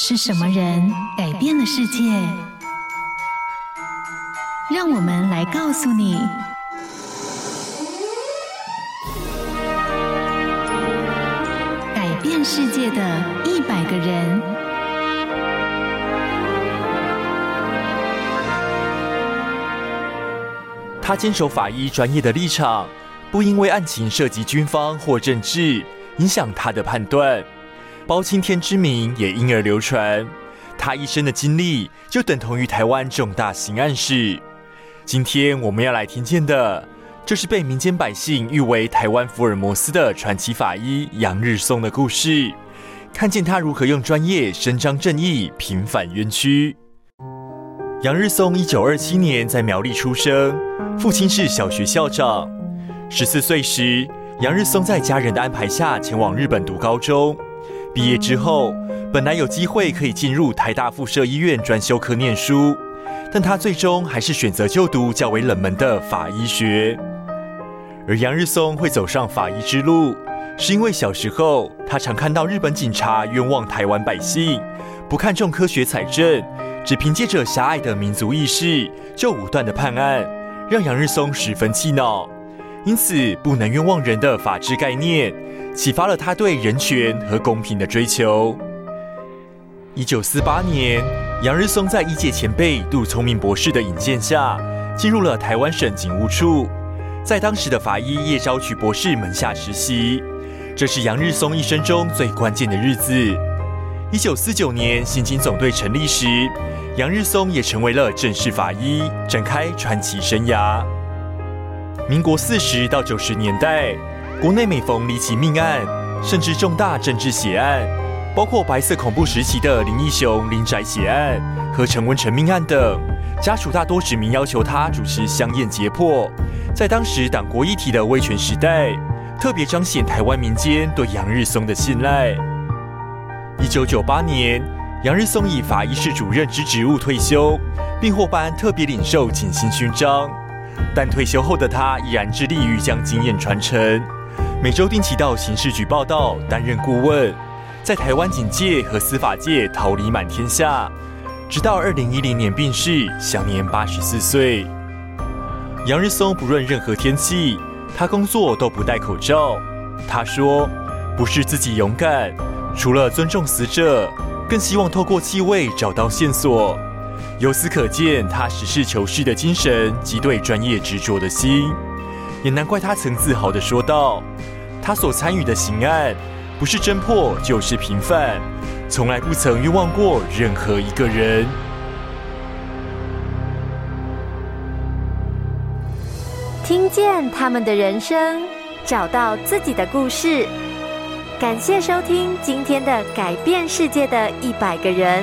是什么人改变了世界？让我们来告诉你：改变世界的一百个人。他坚守法医专业的立场，不因为案情涉及军方或政治，影响他的判断。包青天之名也因而流传，他一生的经历就等同于台湾重大刑案史。今天我们要来听见的，就是被民间百姓誉为台湾福尔摩斯的传奇法医杨日松的故事，看见他如何用专业伸张正义，平反冤屈。杨日松一九二七年在苗栗出生，父亲是小学校长。十四岁时，杨日松在家人的安排下前往日本读高中。毕业之后，本来有机会可以进入台大附设医院专修科念书，但他最终还是选择就读较为冷门的法医学。而杨日松会走上法医之路，是因为小时候他常看到日本警察冤枉台湾百姓，不看重科学采证，只凭借着狭隘的民族意识就武断的判案，让杨日松十分气恼。因此，不能冤枉人的法治概念，启发了他对人权和公平的追求。一九四八年，杨日松在医界前辈杜聪明博士的引荐下，进入了台湾省警务处，在当时的法医叶昭曲博士门下实习。这是杨日松一生中最关键的日子。一九四九年，刑警总队成立时，杨日松也成为了正式法医，展开传奇生涯。民国四十到九十年代，国内每逢离奇命案，甚至重大政治血案，包括白色恐怖时期的林义雄林宅血案和陈文成命案等，家属大多指名要求他主持相验解破。在当时党国一体的威权时代，特别彰显台湾民间对杨日松的信赖。一九九八年，杨日松以法医室主任之职务退休，并获颁特别领受景星勋章。但退休后的他依然致力于将经验传承，每周定期到刑事局报道，担任顾问，在台湾警界和司法界桃李满天下。直到二零一零年病逝，享年八十四岁。杨日松不论任何天气，他工作都不戴口罩。他说：“不是自己勇敢，除了尊重死者，更希望透过气味找到线索。”由此可见，他实事求是的精神及对专业执着的心，也难怪他曾自豪地说道：“他所参与的刑案，不是侦破就是平反，从来不曾冤枉过任何一个人。”听见他们的人生，找到自己的故事。感谢收听今天的《改变世界的一百个人》。